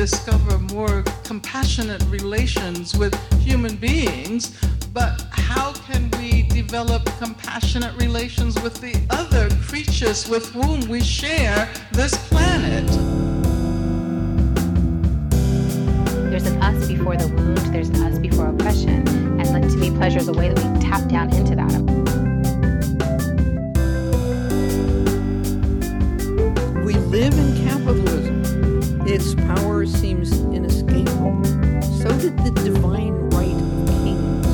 discover more compassionate relations with human beings, but how can we develop compassionate relations with the other creatures with whom we share this planet? There's an us before the wound, there's an us before oppression. And like, to me, pleasure is a way that we tap down into that. Its power seems inescapable. So did the divine right of kings.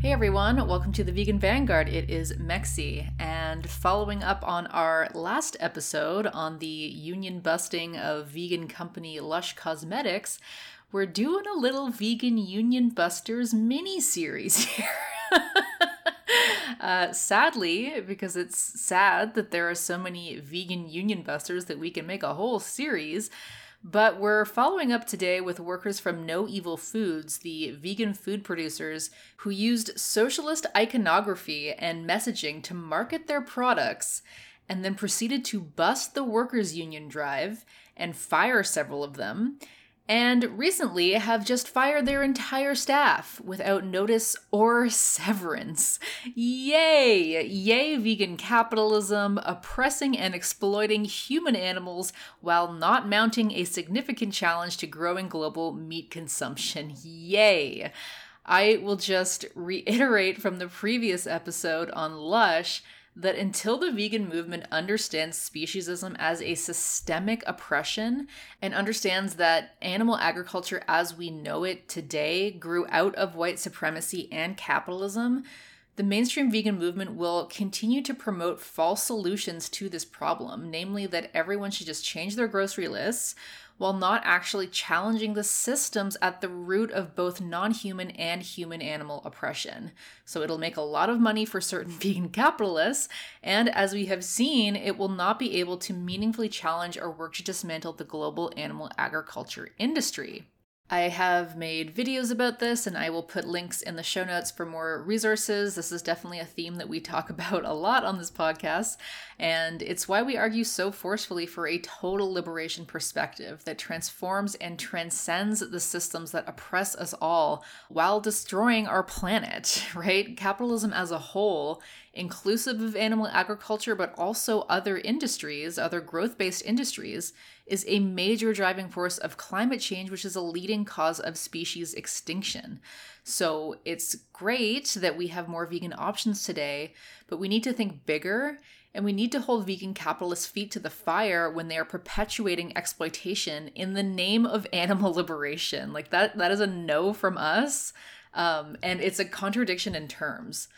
Hey everyone, welcome to the Vegan Vanguard. It is Mexie, and following up on our last episode on the union busting of vegan company Lush Cosmetics, we're doing a little vegan union busters mini series here. Uh, sadly, because it's sad that there are so many vegan union busters that we can make a whole series. But we're following up today with workers from No Evil Foods, the vegan food producers who used socialist iconography and messaging to market their products and then proceeded to bust the workers' union drive and fire several of them and recently have just fired their entire staff without notice or severance. Yay! Yay, vegan capitalism, oppressing and exploiting human animals while not mounting a significant challenge to growing global meat consumption. Yay! I will just reiterate from the previous episode on Lush that until the vegan movement understands speciesism as a systemic oppression and understands that animal agriculture as we know it today grew out of white supremacy and capitalism, the mainstream vegan movement will continue to promote false solutions to this problem, namely that everyone should just change their grocery lists while not actually challenging the systems at the root of both non human and human animal oppression. So it'll make a lot of money for certain vegan capitalists, and as we have seen, it will not be able to meaningfully challenge or work to dismantle the global animal agriculture industry. I have made videos about this and I will put links in the show notes for more resources. This is definitely a theme that we talk about a lot on this podcast, and it's why we argue so forcefully for a total liberation perspective that transforms and transcends the systems that oppress us all while destroying our planet, right? Capitalism as a whole inclusive of animal agriculture, but also other industries, other growth based industries, is a major driving force of climate change, which is a leading cause of species extinction. So it's great that we have more vegan options today, but we need to think bigger and we need to hold vegan capitalists' feet to the fire when they are perpetuating exploitation in the name of animal liberation. Like that, that is a no from us. Um, and it's a contradiction in terms.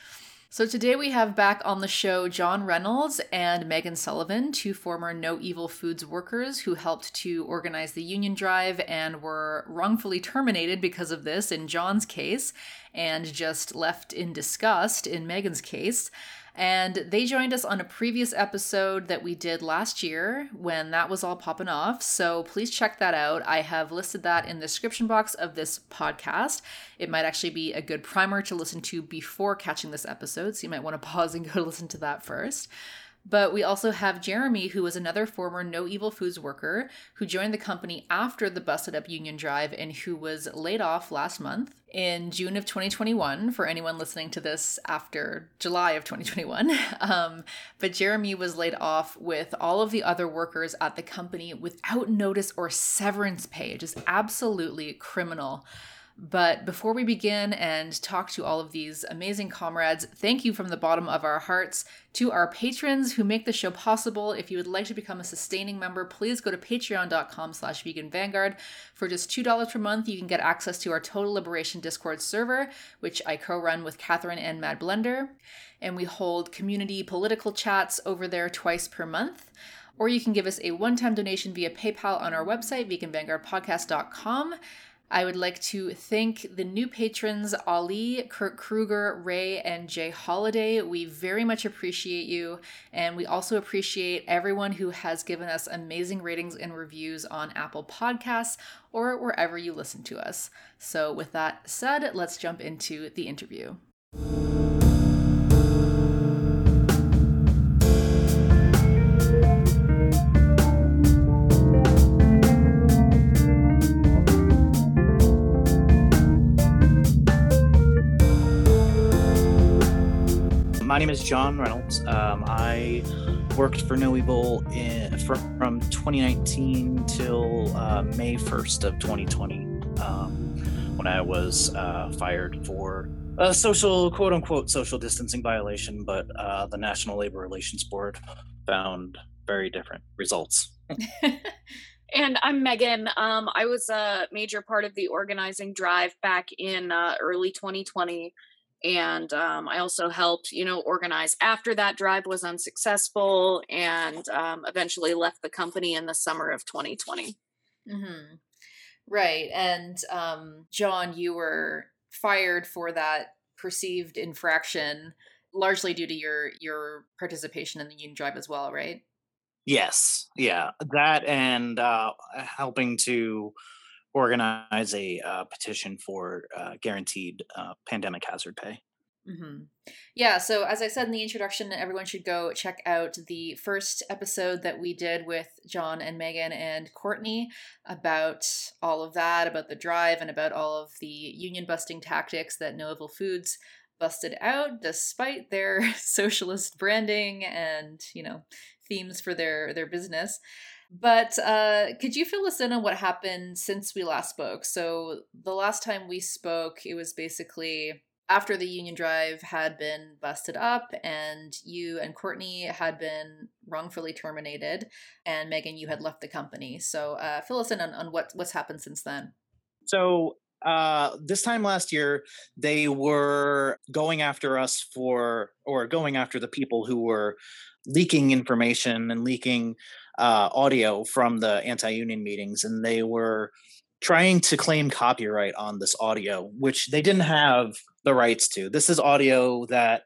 So today we have back on the show John Reynolds and Megan Sullivan, two former No Evil Foods workers who helped to organize the union drive and were wrongfully terminated because of this in John's case and just left in disgust in Megan's case. And they joined us on a previous episode that we did last year when that was all popping off. So please check that out. I have listed that in the description box of this podcast. It might actually be a good primer to listen to before catching this episode. So you might want to pause and go listen to that first. But we also have Jeremy, who was another former No Evil Foods worker who joined the company after the busted up union drive and who was laid off last month in June of 2021 for anyone listening to this after July of 2021. Um, but Jeremy was laid off with all of the other workers at the company without notice or severance pay, is absolutely criminal. But before we begin and talk to all of these amazing comrades, thank you from the bottom of our hearts to our patrons who make the show possible. If you would like to become a sustaining member, please go to patreon.com slash vegan vanguard. For just $2 per month, you can get access to our Total Liberation Discord server, which I co-run with Catherine and Mad Blender. And we hold community political chats over there twice per month or you can give us a one-time donation via PayPal on our website, veganvanguardpodcast.com. I would like to thank the new patrons Ali, Kurt Kruger, Ray, and Jay Holiday. We very much appreciate you. And we also appreciate everyone who has given us amazing ratings and reviews on Apple Podcasts or wherever you listen to us. So, with that said, let's jump into the interview. Name is John Reynolds. Um, I worked for No Evil in, from, from 2019 till uh, May 1st of 2020 um, when I was uh, fired for a social, quote unquote, social distancing violation, but uh, the National Labor Relations Board found very different results. and I'm Megan. Um, I was a major part of the organizing drive back in uh, early 2020 and um, i also helped you know organize after that drive was unsuccessful and um, eventually left the company in the summer of 2020 mm-hmm. right and um, john you were fired for that perceived infraction largely due to your your participation in the union drive as well right yes yeah that and uh, helping to organize a uh, petition for uh, guaranteed uh, pandemic hazard pay. Mm-hmm. Yeah, so as I said in the introduction, everyone should go check out the first episode that we did with John and Megan and Courtney about all of that, about the drive, and about all of the union busting tactics that No Foods busted out despite their socialist branding and, you know, themes for their their business. But uh, could you fill us in on what happened since we last spoke? So the last time we spoke, it was basically after the Union Drive had been busted up, and you and Courtney had been wrongfully terminated, and Megan, you had left the company. So uh, fill us in on, on what what's happened since then. So uh, this time last year, they were going after us for, or going after the people who were leaking information and leaking uh, audio from the anti-union meetings, and they were trying to claim copyright on this audio, which they didn't have the rights to. This is audio that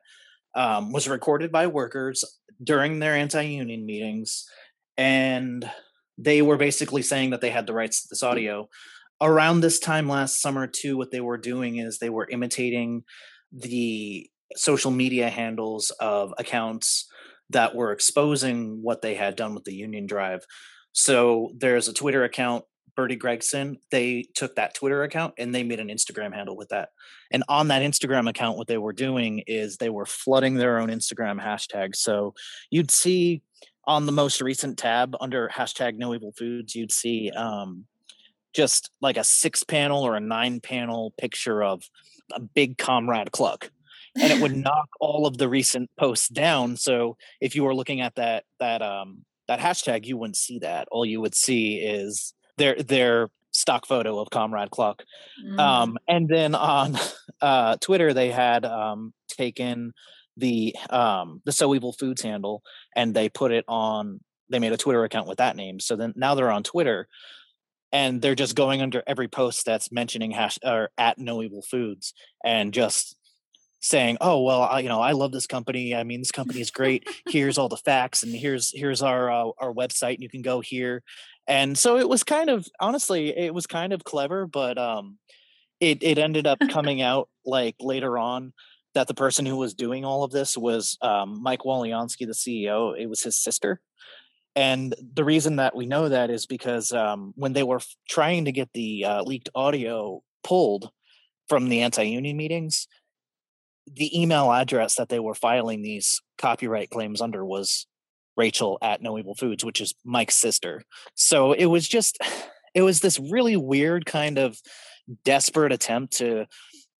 um, was recorded by workers during their anti-union meetings, and they were basically saying that they had the rights to this audio. Around this time last summer, too, what they were doing is they were imitating the social media handles of accounts that were exposing what they had done with the Union Drive. So there's a Twitter account, Bertie Gregson. They took that Twitter account and they made an Instagram handle with that. And on that Instagram account, what they were doing is they were flooding their own Instagram hashtag. So you'd see on the most recent tab under hashtag no evil foods, you'd see um, just like a six panel or a nine panel picture of a big comrade cluck and it would knock all of the recent posts down. So if you were looking at that that um that hashtag, you wouldn't see that. All you would see is their their stock photo of Comrade Cluck. Mm. Um, and then on uh, Twitter, they had um, taken the um, the So Evil Foods handle and they put it on. They made a Twitter account with that name. So then now they're on Twitter, and they're just going under every post that's mentioning hash or at No Evil Foods and just saying, "Oh well, I, you know, I love this company. I mean, this company is great. here's all the facts, and here's here's our uh, our website. And you can go here." And so it was kind of honestly, it was kind of clever, but um, it it ended up coming out like later on that the person who was doing all of this was um, Mike Woliansky, the CEO. It was his sister. And the reason that we know that is because um, when they were trying to get the uh, leaked audio pulled from the anti-union meetings, the email address that they were filing these copyright claims under was Rachel at No Evil Foods, which is Mike's sister. So it was just, it was this really weird kind of desperate attempt to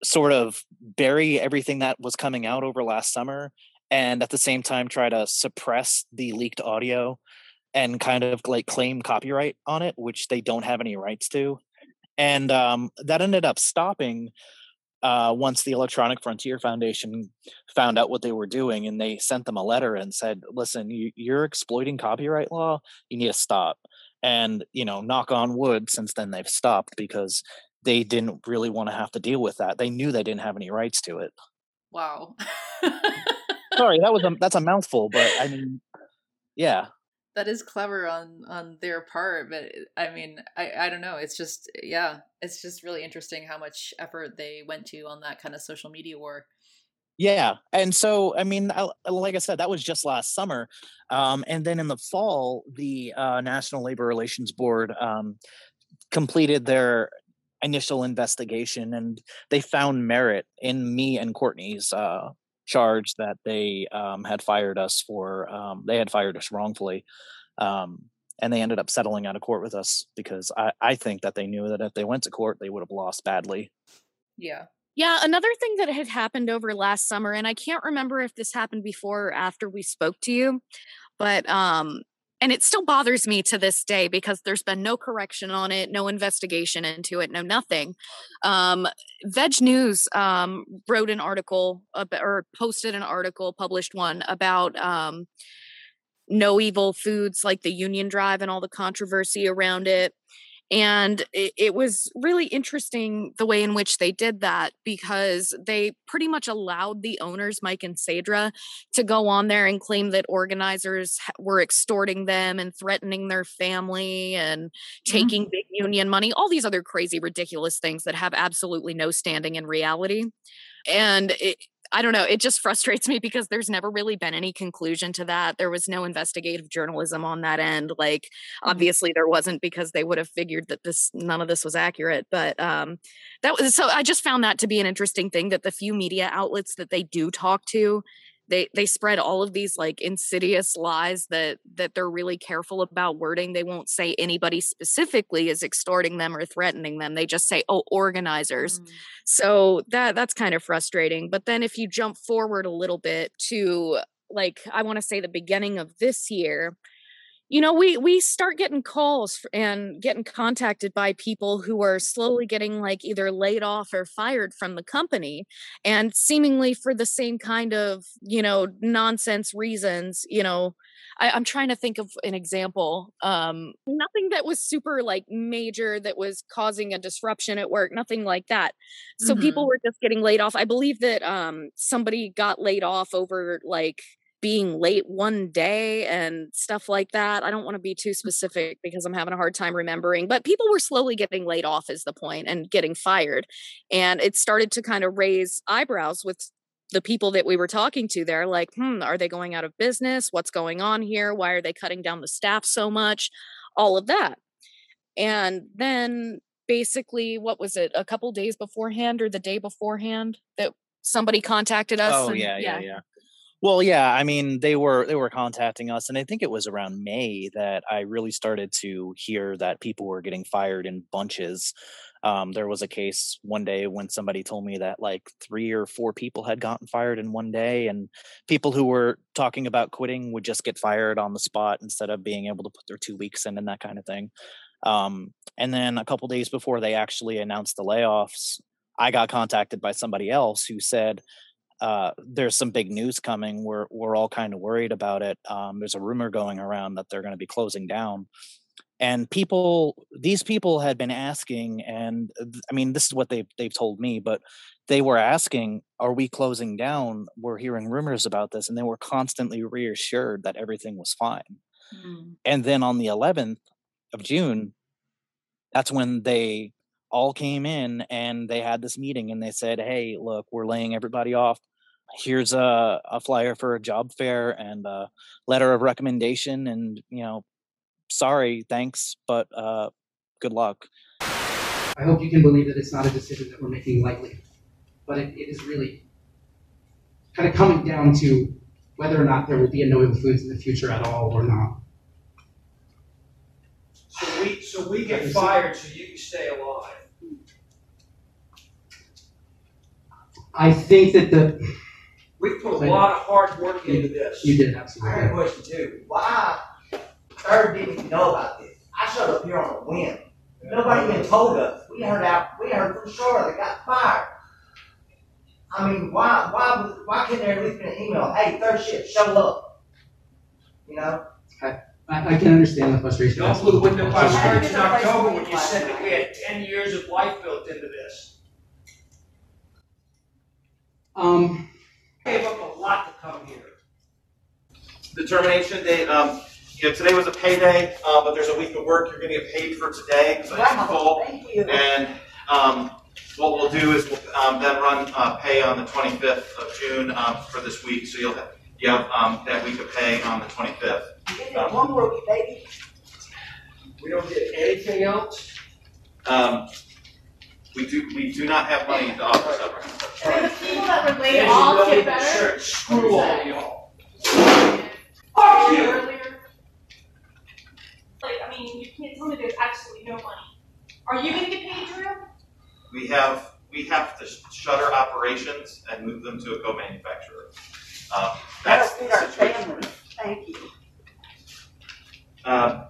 sort of bury everything that was coming out over last summer and at the same time try to suppress the leaked audio and kind of like claim copyright on it, which they don't have any rights to. And um, that ended up stopping uh, once the Electronic Frontier Foundation found out what they were doing and they sent them a letter and said, listen, you, you're exploiting copyright law, you need to stop. And, you know, knock on wood, since then they've stopped because they didn't really want to have to deal with that. They knew they didn't have any rights to it. Wow. Sorry, that was a that's a mouthful, but I mean, yeah that is clever on on their part but i mean i i don't know it's just yeah it's just really interesting how much effort they went to on that kind of social media war. Yeah and so i mean I, like i said that was just last summer um, and then in the fall the uh, national labor relations board um, completed their initial investigation and they found merit in me and courtney's uh, charge that they um, had fired us for. Um, they had fired us wrongfully. Um, and they ended up settling out of court with us because I, I think that they knew that if they went to court, they would have lost badly. Yeah. Yeah, another thing that had happened over last summer, and I can't remember if this happened before or after we spoke to you, but um, and it still bothers me to this day because there's been no correction on it, no investigation into it, no nothing. Um, VegNews um, wrote an article about, or posted an article, published one about um, no evil foods like the Union Drive and all the controversy around it. And it, it, was really interesting the way in which they did that because they pretty much allowed the owners, Mike and Sadrah, to go on there and claim that organizers were extorting them and threatening their family and mm-hmm. taking mm-hmm. big union money, all these other crazy, ridiculous things that have absolutely no standing in reality. And it, I don't know. It just frustrates me because there's never really been any conclusion to that. There was no investigative journalism on that end. Like, mm-hmm. obviously, there wasn't because they would have figured that this none of this was accurate. But um, that was so. I just found that to be an interesting thing that the few media outlets that they do talk to they they spread all of these like insidious lies that that they're really careful about wording. They won't say anybody specifically is extorting them or threatening them. They just say oh organizers. Mm. so that that's kind of frustrating. But then if you jump forward a little bit to like i want to say the beginning of this year you know we we start getting calls and getting contacted by people who are slowly getting like either laid off or fired from the company and seemingly for the same kind of you know nonsense reasons you know I, am trying to think of an example um nothing that was super like major that was causing a disruption at work nothing like that so mm-hmm. people were just getting laid off i believe that um somebody got laid off over like being late one day and stuff like that. I don't want to be too mm. specific because I'm having a hard time remembering, but people were slowly getting laid off, is the point, and getting fired. And it started to kind of raise eyebrows with the people that we were talking to there like, hmm, are they going out of business? What's going on here? Why are they cutting down the staff so much? All of that. And then basically, what was it, a couple days beforehand or the day beforehand that somebody contacted us? Oh, and, yeah, yeah, yeah. Well, yeah, I mean, they were they were contacting us, and I think it was around May that I really started to hear that people were getting fired in bunches. Um, there was a case one day when somebody told me that like three or four people had gotten fired in one day, and people who were talking about quitting would just get fired on the spot instead of being able to put their two weeks in and that kind of thing. Um, and then a couple days before they actually announced the layoffs, I got contacted by somebody else who said uh, there's some big news coming. We're we're all kind of worried about it. Um, there's a rumor going around that they're going to be closing down, and people, these people had been asking, and I mean, this is what they've they've told me, but they were asking, "Are we closing down?" We're hearing rumors about this, and they were constantly reassured that everything was fine. Mm. And then on the 11th of June, that's when they all came in and they had this meeting and they said, Hey, look, we're laying everybody off here's a, a flyer for a job fair and a letter of recommendation and you know sorry thanks but uh, good luck. I hope you can believe that it's not a decision that we're making lightly but it, it is really kind of coming down to whether or not there will be a no evil foods in the future at all or not. So we so we get fired so you can stay alive. I think that the we put a lot of hard work into this. You did, I absolutely. got a question too. Why Third didn't even know about this? I showed up here on a whim. Nobody even told us. We heard out. We heard from Charlotte. They got fired. I mean, why? why, why couldn't there at least be an email? Hey, third shift, show up. You know. I, I can understand the frustration. Y'all blew the window by in October when you said that we had ten years of life built into this. Um, Gave up a lot to come here. Determination termination date, um, you know, today was a payday, uh, but there's a week of work you're going to get paid for today. So wow, full. Thank you. And um, what we'll do is we'll um, then run uh, pay on the 25th of June um, for this week. So you'll have, you have um, that week of pay on the 25th. Um, one more week, baby. We don't get anything else. We do, we do not have money to offer severance. And the people that were laid Here's off get better. shirt. Screw all y'all. Fuck you! Earlier. Like, I mean, you can't tell me there's absolutely no money. Are you gonna get paid, Drew? We have, we have to shutter operations and move them to a co-manufacturer. Um, That's That'll the feed our situation. families. Thank you. Um,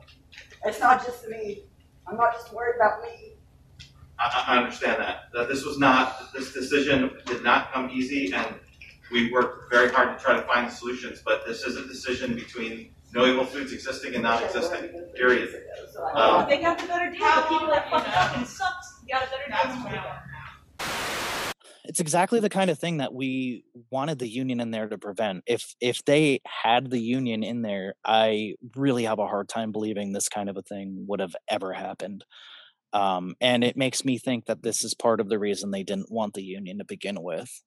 It's not just me. I'm not just worried about me. I, I I understand that, that this was not, this decision did not come easy, and we worked very hard to try to find solutions, but this is a decision between no evil foods existing and not existing, period. Um, They got the better deal. The people that fucked up and sucked got a better deal than it's exactly the kind of thing that we wanted the union in there to prevent. If if they had the union in there, I really have a hard time believing this kind of a thing would have ever happened. Um, and it makes me think that this is part of the reason they didn't want the union to begin with.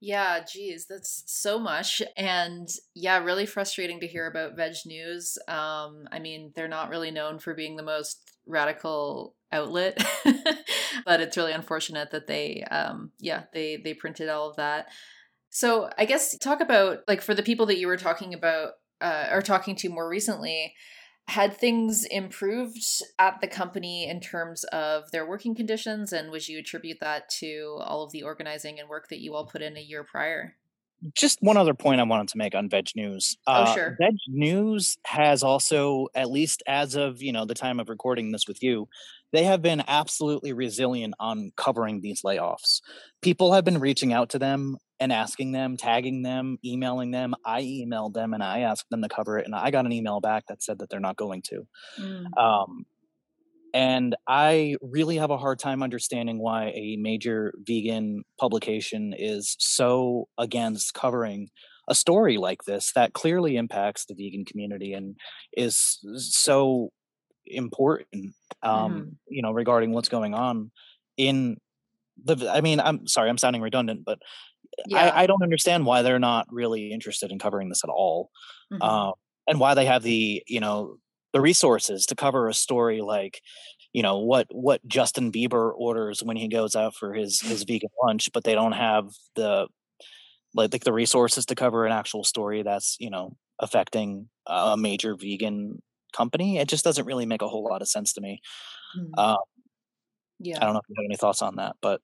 Yeah, geez, that's so much. And yeah, really frustrating to hear about Veg News. Um, I mean, they're not really known for being the most radical outlet, but it's really unfortunate that they, um, yeah, they they printed all of that. So I guess talk about like for the people that you were talking about uh, or talking to more recently, had things improved at the company in terms of their working conditions and would you attribute that to all of the organizing and work that you all put in a year prior just one other point I wanted to make on VegNews. Uh, Oh, sure. Veg News has also, at least as of you know the time of recording this with you, they have been absolutely resilient on covering these layoffs. People have been reaching out to them and asking them, tagging them, emailing them. I emailed them and I asked them to cover it, and I got an email back that said that they're not going to. Um, and I really have a hard time understanding why a major vegan publication is so against covering a story like this that clearly impacts the vegan community and is so important um you know regarding what's going on in the i mean i'm sorry i'm sounding redundant but Yeah. I, I don't understand why they're not really interested in covering this at all Mhm. um, and why they have the you know the resources to cover a story like you know what what Justin Bieber orders when he goes out for his his vegan lunch, but they don't have the like, like the resources to cover an actual story that's you know affecting a major vegan company. It just doesn't really make a whole lot of sense to me. Mhm. Um, yeah I don't know if you have any thoughts on that, but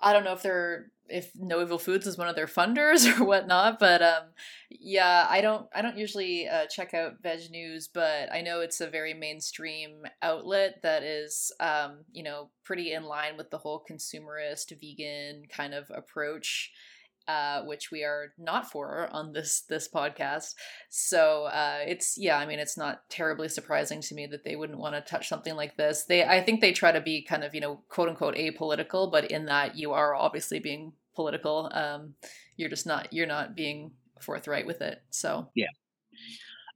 I don't know if they're if No Evil Foods is one of their funders or whatnot, but um, yeah, I don't I don't usually uh, check out VegNews, but I know it's a very mainstream outlet that is um, you know pretty in line with the whole consumerist vegan kind of approach. Uh, which we are not for on this this podcast. So uh, it's yeah, I mean it's not terribly surprising to me that they wouldn't want to touch something like this. They I think they try to be kind of you know quote unquote apolitical, but in that you are obviously being political. Um, you're just not you're not being forthright with it. So yeah.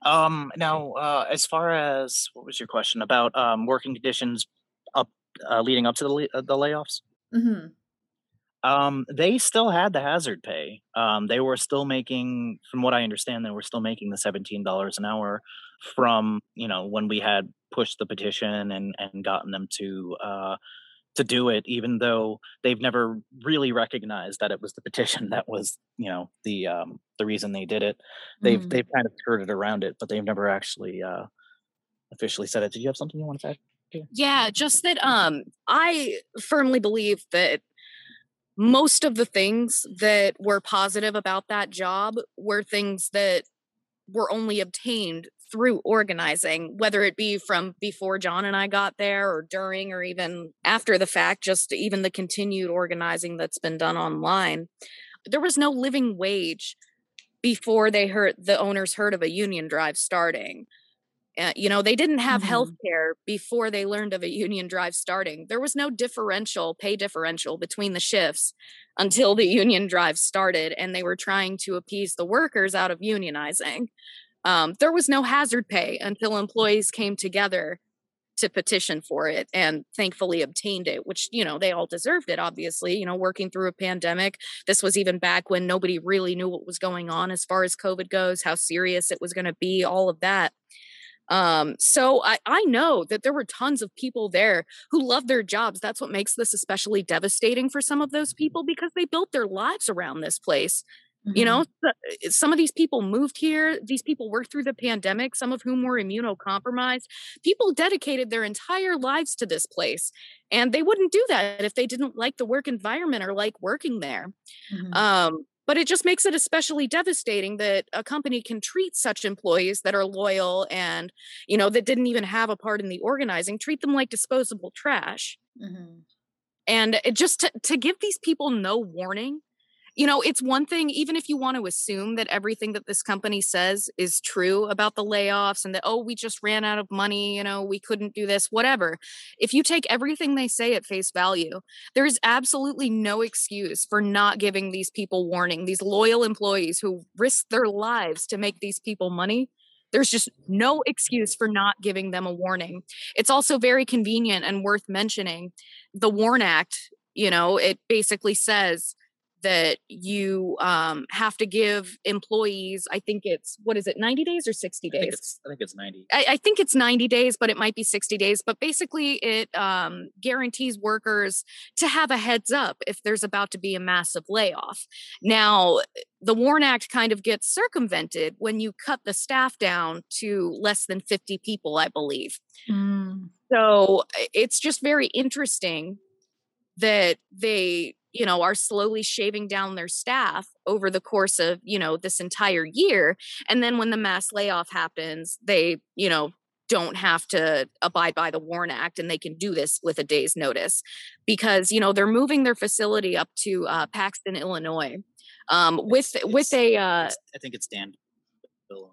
Um, now, uh, as far as what was your question about um, working conditions up uh, leading up to the, la- uh, the layoffs? hmm Um, they still had the hazard pay. Um, they were still making, from what I understand, they were still making the seventeen dollars an hour from you know when we had pushed the petition and and gotten them to uh, to do it, even though they've never really recognized that it was the petition that was you know the um, the reason they did it. They've Mhm. they've kind of skirted around it, but they've never actually uh, officially said it. Did you have something you want to say? Yeah, just that um I firmly believe that most of the things that were positive about that job were things that were only obtained through organizing, whether it be from before John and I got there or during or even after the fact, just even the continued organizing that's been done online. There was no living wage before they heard the owners heard of a union drive starting. Uh, you know, they didn't have health care before they learned of a union drive starting. There was no differential, pay differential between the shifts until the union drive started, and they were trying to appease the workers out of unionizing. Um, there was no hazard pay until employees came together to petition for it and thankfully obtained it, which, you know, they all deserved it, obviously. You know, working through a pandemic, this was even back when nobody really knew what was going on as far as COVID goes, how serious it was going to be, all of that Um, so I, I know that there were tons of people there who love their jobs. That's what makes this especially devastating for some of those people because they built their lives around this place. Mm-hmm. You know, some of these people moved here. These people worked through the pandemic, some of whom were immunocompromised. People dedicated their entire lives to this place. And they wouldn't do that if they didn't like the work environment or like working there. Mm-hmm. Um, but it just makes it especially devastating that a company can treat such employees that are loyal and you know that didn't even have a part in the organizing treat them like disposable trash mm-hmm. and it just to, to give these people no warning you know, it's one thing, even if you want to assume that everything that this company says is true about the layoffs and that, oh, we just ran out of money, you know, we couldn't do this, whatever. If you take everything they say at face value, there's absolutely no excuse for not giving these people warning, these loyal employees who risk their lives to make these people money. There's just no excuse for not giving them a warning. It's also very convenient and worth mentioning. The WARN Act, you know, it basically says that you um, have to give employees i think it's what is it 90 days or 60 days i think it's, I think it's 90 I, I, think it's 90 days but it might be 60 days but basically it um, guarantees workers to have a heads up if there's about to be a massive layoff. Now the warn act kind of gets circumvented when you cut the staff down to less than 50 people i believe. Mm. so it's just very interesting that they you know are slowly shaving down their staff over the course of you know this entire year and then when the mass layoff happens they you know don't have to abide by the WARN Act and they can do this with a day's notice because you know they're moving their facility up to uh, Paxton, Illinois, um, with with a. Uh, I think it's Dan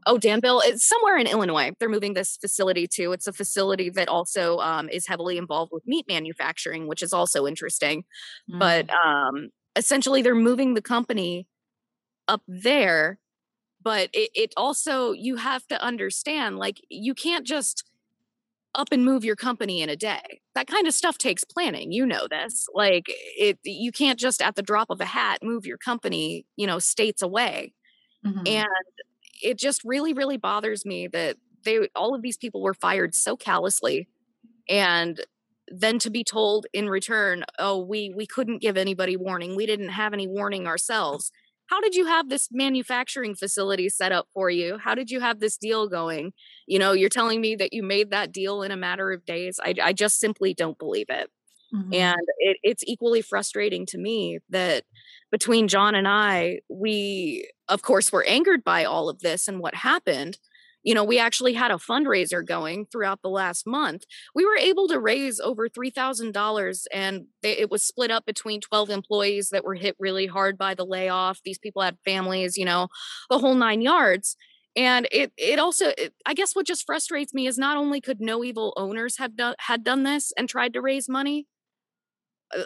Oh, Danville. It's somewhere in Illinois. They're moving this facility to. It's a facility that also um, is heavily involved with meat manufacturing, which is also interesting. Mm. But um, essentially, they're moving the company up there. But it, it also, you have to understand, like, you can't just up and move your company in a day. That kind of stuff takes planning. You know this. Like it you can't just at the drop of a hat move your company, you know, states away. Mm-hmm. And it just really really bothers me that they all of these people were fired so callously and then to be told in return oh we we couldn't give anybody warning. We didn't have any warning ourselves. How did you have this manufacturing facility set up for you? How did you have this deal going? You know you're telling me that you made that deal in a matter of days. I, I just simply don't believe it mm-hmm. and it, it's equally frustrating to me that between john and i we of course, were angered by all of this and what happened. You know, we actually had a fundraiser going throughout the last month. We were able to raise over $3,000 and it was split up between 12 employees that were hit really hard by the layoff. These people had families, you know, the whole nine yards and it it also it, i guess what just frustrates me is not only could no evil owners have done had done this and tried to raise money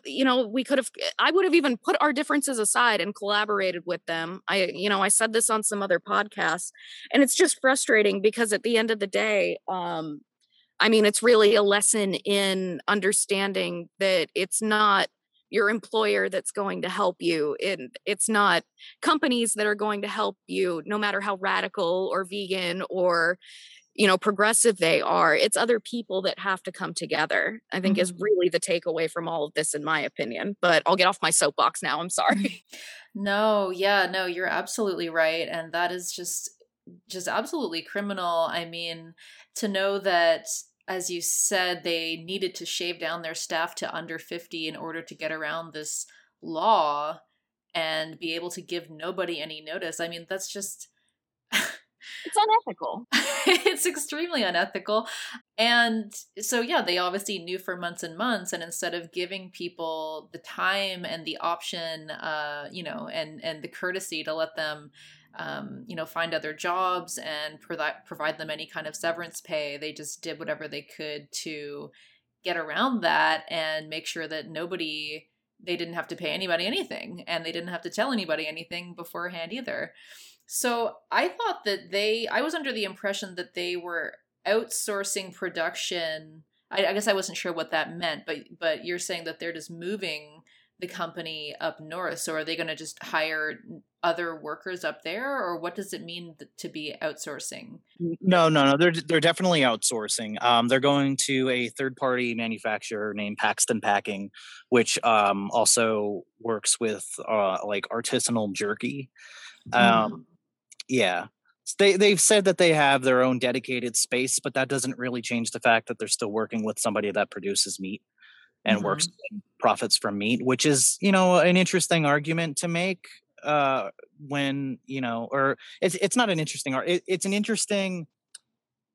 you know we could have i would have even put our differences aside and collaborated with them. I you know i said this on some other podcasts and it's just frustrating because at the end of the day um i mean it's really a lesson in understanding that it's not your employer that's going to help you and it's not companies that are going to help you no matter how radical or vegan or you know progressive they are it's other people that have to come together i think mm-hmm. is really the takeaway from all of this in my opinion but i'll get off my soapbox now i'm sorry no yeah no you're absolutely right and that is just just absolutely criminal i mean to know that as you said they needed to shave down their staff to under 50 in order to get around this law and be able to give nobody any notice i mean that's just it's unethical. it's extremely unethical. And so, yeah, they obviously knew for months and months. And instead of giving people the time and the option, uh, you know, and, and the courtesy to let them, um, you know, find other jobs and provide, provide them any kind of severance pay, they just did whatever they could to get around that and make sure that nobody they didn't have to pay anybody anything and they didn't have to tell anybody anything beforehand either. So I thought that they, I was under the impression that they were outsourcing production. I, I guess I wasn't sure what that meant, but but you're saying that they're just moving the company up north. So are they going to just hire other workers up there, or what does it mean to be outsourcing? No, no, no. They're they're definitely outsourcing. Um, they're going to a third party manufacturer named Paxton Packing, which um, also works with uh, like artisanal jerky. Um, mm. Yeah, they they've said that they have their own dedicated space, but that doesn't really change the fact that they're still working with somebody that produces meat and mm-hmm. works profits from meat, which is you know an interesting argument to make uh, when you know, or it's it's not an interesting. It, it's an interesting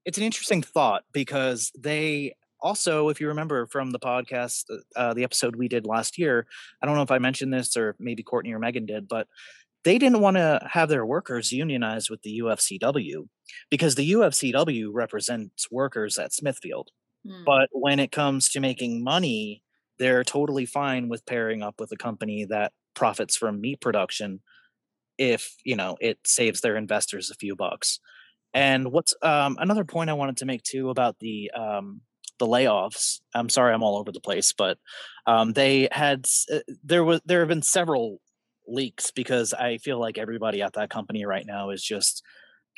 it's an interesting thought because they also, if you remember from the podcast, uh, the episode we did last year, I don't know if I mentioned this or maybe Courtney or Megan did, but they didn't want to have their workers unionized with the UFCW because the UFCW represents workers at Smithfield. Mm. But when it comes to making money, they're totally fine with pairing up with a company that profits from meat production if you know it saves their investors a few bucks and what's um, another point i wanted to make too about the um, the layoffs i'm sorry i'm all over the place but um, they had uh, there was there have been several leaks because i feel like everybody at that company right now is just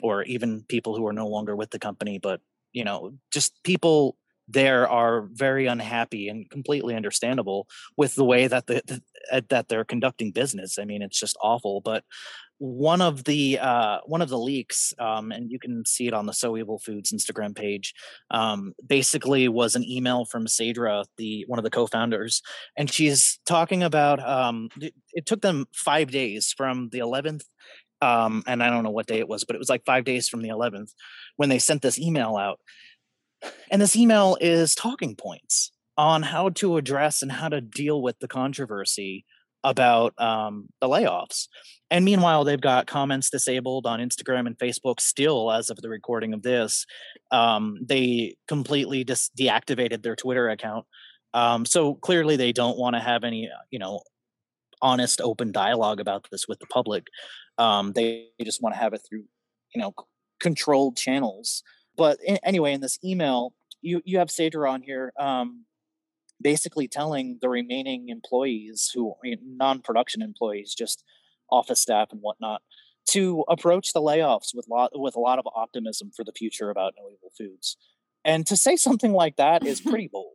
or even people who are no longer with the company but you know just people there are very unhappy and completely understandable with the way that the, the uh, that they're conducting business. I mean, it's just awful. But one of the uh, one of the leaks, um, and you can see it on the So Evil Foods Instagram page, um, basically was an email from Sadrah, the one of the co-founders, and she's talking about. Um, it, it took them five days from the 11th um, and I don't know what day it was, but it was like five days from the 11th when they sent this email out. And this email is talking points on how to address and how to deal with the controversy about um, the layoffs. And meanwhile, they've got comments disabled on Instagram and Facebook still as of the recording of this. Um, they completely dis- deactivated their Twitter account. Um, so clearly, they don't want to have any, you know, honest, open dialogue about this with the public. Um, they just want to have it through, you know, controlled channels but in, anyway, in this email, you you have Sadrah on here, um, basically telling the remaining employees who non-production employees, just office staff and whatnot, to approach the layoffs with lot with a lot of optimism for the future about No Evil Foods. And to say something like that is pretty bold.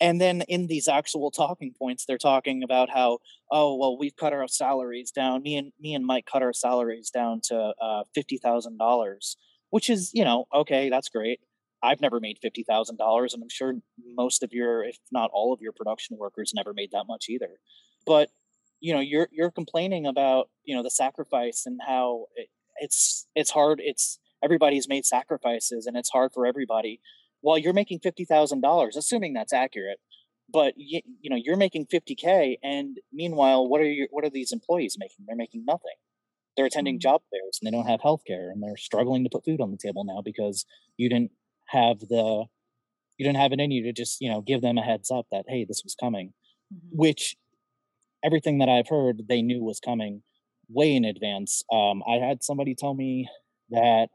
And then in these actual talking points, they're talking about how, oh well, we've cut our salaries down. Me and me and Mike cut our salaries down to uh, fifty thousand dollars which is, you know, okay, that's great. I've never made fifty thousand dollars, and I'm sure most of your, if not all of your production workers, never made that much either. But you know, you're you're complaining about you know the sacrifice and how it, it's it's hard. It's everybody's made sacrifices, and it's hard for everybody. While you're making fifty thousand dollars, assuming that's accurate, but you, you know you're making 50k, and meanwhile, what are your what are these employees making? They're making nothing they're attending mm-hmm. job fairs and they don't have health care and they're struggling to put food on the table now because you didn't have the you didn't have it in you to just you know give them a heads up that hey this was coming mm-hmm. which everything that i've heard they knew was coming way in advance um, i had somebody tell me that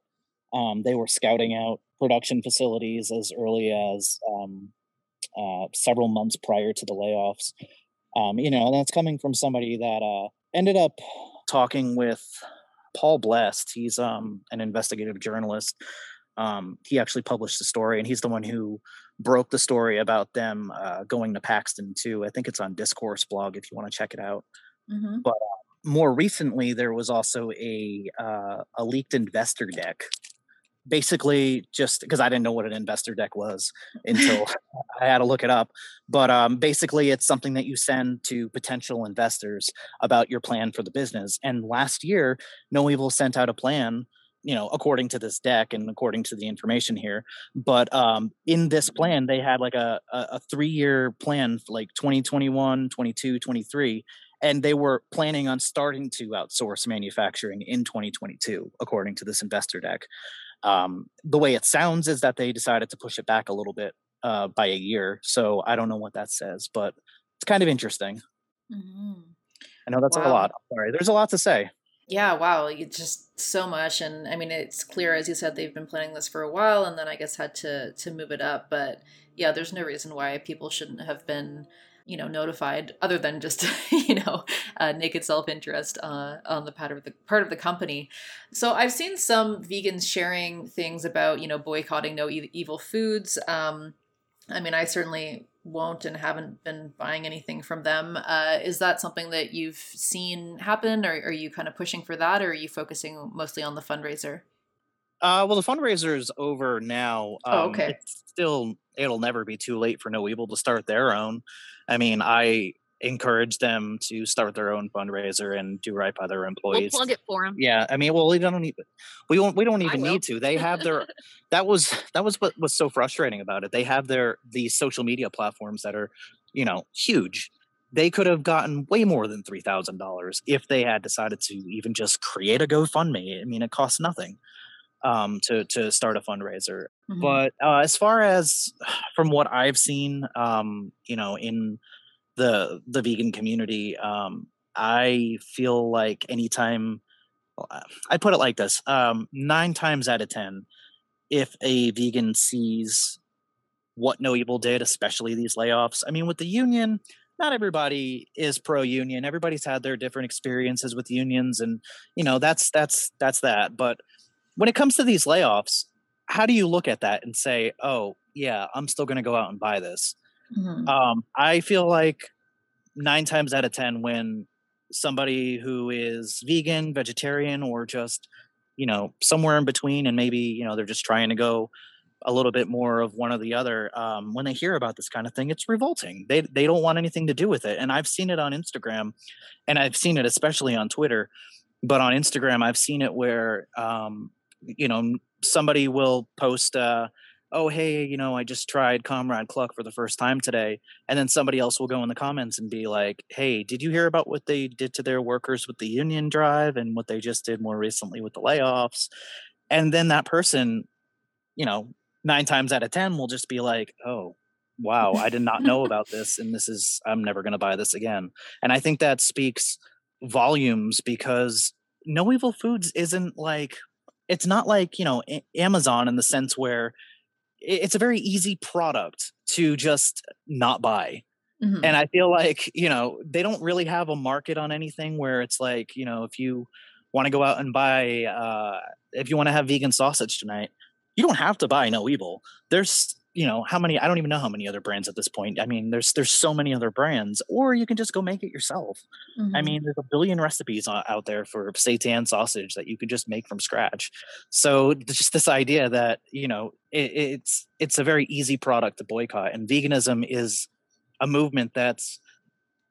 um, they were scouting out production facilities as early as um, uh, several months prior to the layoffs um, you know that's coming from somebody that uh, ended up talking with Paul Blest. He's um, an investigative journalist. Um, he actually published the story, and he's the one who broke the story about them uh, going to Paxton too. I think it's on Discourse blog if you want to check it out. Mm-hmm. But uh, more recently, there was also a uh, a leaked investor deck basically just because I didn't know what an investor deck was until I had to look it up. But um, basically, it's something that you send to potential investors about your plan for the business. And last year, No Evil sent out a plan. You know, according to this deck and according to the information here, but um, in this plan, they had like a, a, three year plan, like 2021, 22, 23, and they were planning on starting to outsource manufacturing in 2022 according to this investor deck um, the way it sounds is that they decided to push it back a little bit uh, by a year. So I don't know what that says, but it's kind of interesting. Mm-hmm. I know that's wow. a lot. I'm sorry. There's a lot to say. Yeah, wow. It's just so much. And I mean, it's clear, as you said, they've been planning this for a while and then I guess had to, to move it up. But yeah, there's no reason why people shouldn't have been you know notified other than just you know uh, naked self-interest uh, on the part of the part of the company so i've seen some vegans sharing things about you know boycotting no e- evil foods um, i mean i certainly won't and haven't been buying anything from them uh, is that something that you've seen happen or are you kind of pushing for that or are you focusing mostly on the fundraiser uh, well, the fundraiser is over now. Um, oh, okay. It's still, it'll never be too late for No Evil to start their own. I mean, I encourage them to start their own fundraiser and do right by their employees. We'll plug it for them. Yeah, I mean, well, we don't need, we don't, we don't even need to. They have their. that was that was what was so frustrating about it. They have their these social media platforms that are, you know, huge. They could have gotten way more than three thousand dollars if they had decided to even just create a GoFundMe. I mean, it costs nothing um, to to start a fundraiser. Mm-hmm. But uh, as far as from what I've seen, um, you know, in the the vegan community, um, I feel like anytime I put it like this: um, nine times out of ten, if a vegan sees what No Evil did, especially these layoffs, I mean, with the union. Not everybody is pro union. Everybody's had their different experiences with unions, and you know that's that's that's that. But when it comes to these layoffs, how do you look at that and say, "Oh, yeah, I'm still going to go out and buy this"? Mm-hmm. Um, I feel like nine times out of ten, when somebody who is vegan, vegetarian, or just you know somewhere in between, and maybe you know they're just trying to go a little bit more of one or the other. Um, when they hear about this kind of thing, it's revolting. They they don't want anything to do with it, and I've seen it on Instagram, and I've seen it especially on Twitter. But on Instagram, I've seen it where um, you know somebody will post uh oh hey you know i just tried comrade cluck for the first time today and then somebody else will go in the comments and be like hey did you hear about what they did to their workers with the union drive and what they just did more recently with the layoffs? And then that person you know nine times out of ten will just be like oh wow i did not know about this and this is i'm never going to buy this again. And i think that speaks volumes because no evil foods isn't like it's not like you know amazon in the sense where it's a very easy product to just not buy mm-hmm. and i feel like you know they don't really have a market on anything where it's like you know if you want to go out and buy uh if you want to have vegan sausage tonight you don't have to buy no evil there's you know how many i don't even know how many other brands at this point. I mean there's there's so many other brands or you can just go make it yourself. Mm-hmm. i mean there's a billion recipes out there for seitan sausage that you could just make from scratch. So just this idea that you know it, it's it's a very easy product to boycott and veganism is a movement that's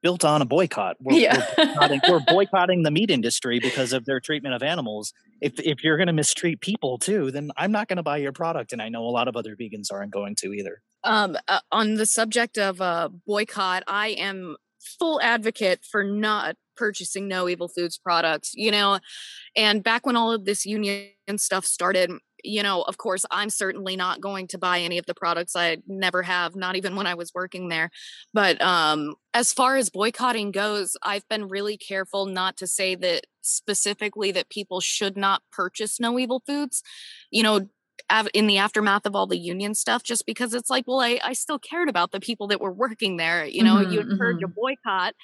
built on a boycott. We're, yeah. we're, boycotting, we're, boycotting, the meat industry because of their treatment of animals. If if you're going to mistreat people too, then I'm not going to buy your product, and I know a lot of other vegans aren't going to either. Um, uh, on the subject of uh, boycott, I am full advocate for not purchasing no evil foods products. You know, and back when all of this union stuff started, you know, of course, I'm certainly not going to buy any of the products. I never have, not even when I was working there. But um, as far as boycotting goes, I've been really careful not to say that specifically that people should not purchase no evil foods. You know, in the aftermath of all the union stuff just because it's like well I, I still cared about the people that were working there you know mm-hmm, you encourage mm-hmm. a boycott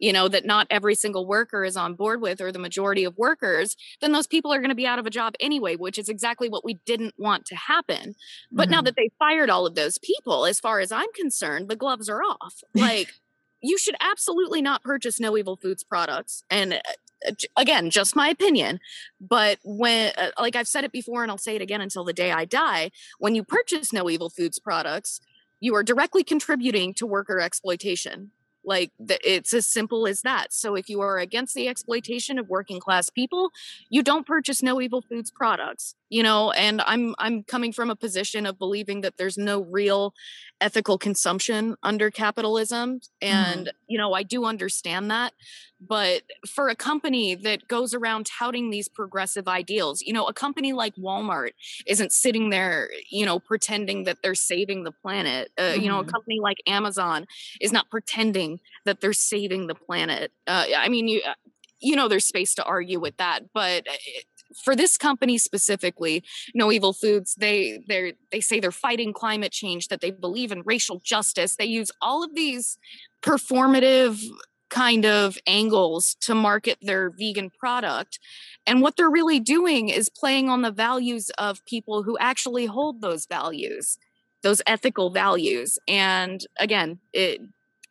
you know that not every single worker is on board with or the majority of workers then those people are going to be out of a job anyway which is exactly what we didn't want to happen. But mm-hmm. now that they fired all of those people as far as i'm concerned the gloves are off. Like you should absolutely not purchase no evil foods products and uh, again just my opinion but when uh, like i've said it before and i'll say it again until the day i die when you purchase no evil foods products you are directly contributing to worker exploitation like the, it's as simple as that. So if you are against the exploitation of working class people, you don't purchase no evil foods products. You know, and I'm I'm coming from a position of believing that there's no real ethical consumption under capitalism and mm-hmm. you know, I do understand that, but for a company that goes around touting these progressive ideals, you know, a company like Walmart isn't sitting there, you know, pretending that they're saving the planet. Uh, mm-hmm. You know, a mm-hmm. company like Amazon is not pretending that they're saving the planet. Uh, I mean, you uh, you know, there's space to argue with that, but uh, it, for this company specifically, No Evil Foods, they they they say they're fighting climate change, that they believe in racial justice. They use all of these performative kind of angles to market their vegan product. And what they're really doing is playing on the values of people who actually hold those values, those ethical values. And again, it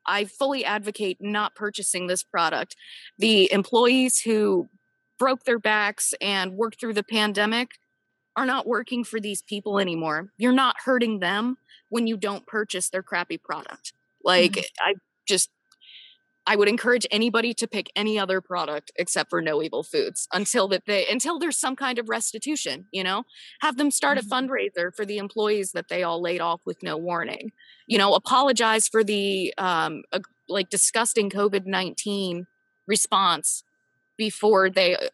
I fully advocate not purchasing this product. The employees who broke their backs and worked through the pandemic are not working for these people anymore. You're not hurting them when you don't purchase their crappy product. Like mm-hmm. I just I would encourage anybody to pick any other product except for No Evil Foods until that they until there's some kind of restitution, you know? Have them start mm-hmm. a fundraiser for the employees that they all laid off with no warning. You know, apologize for the um uh, like disgusting COVID-19 response before they uh,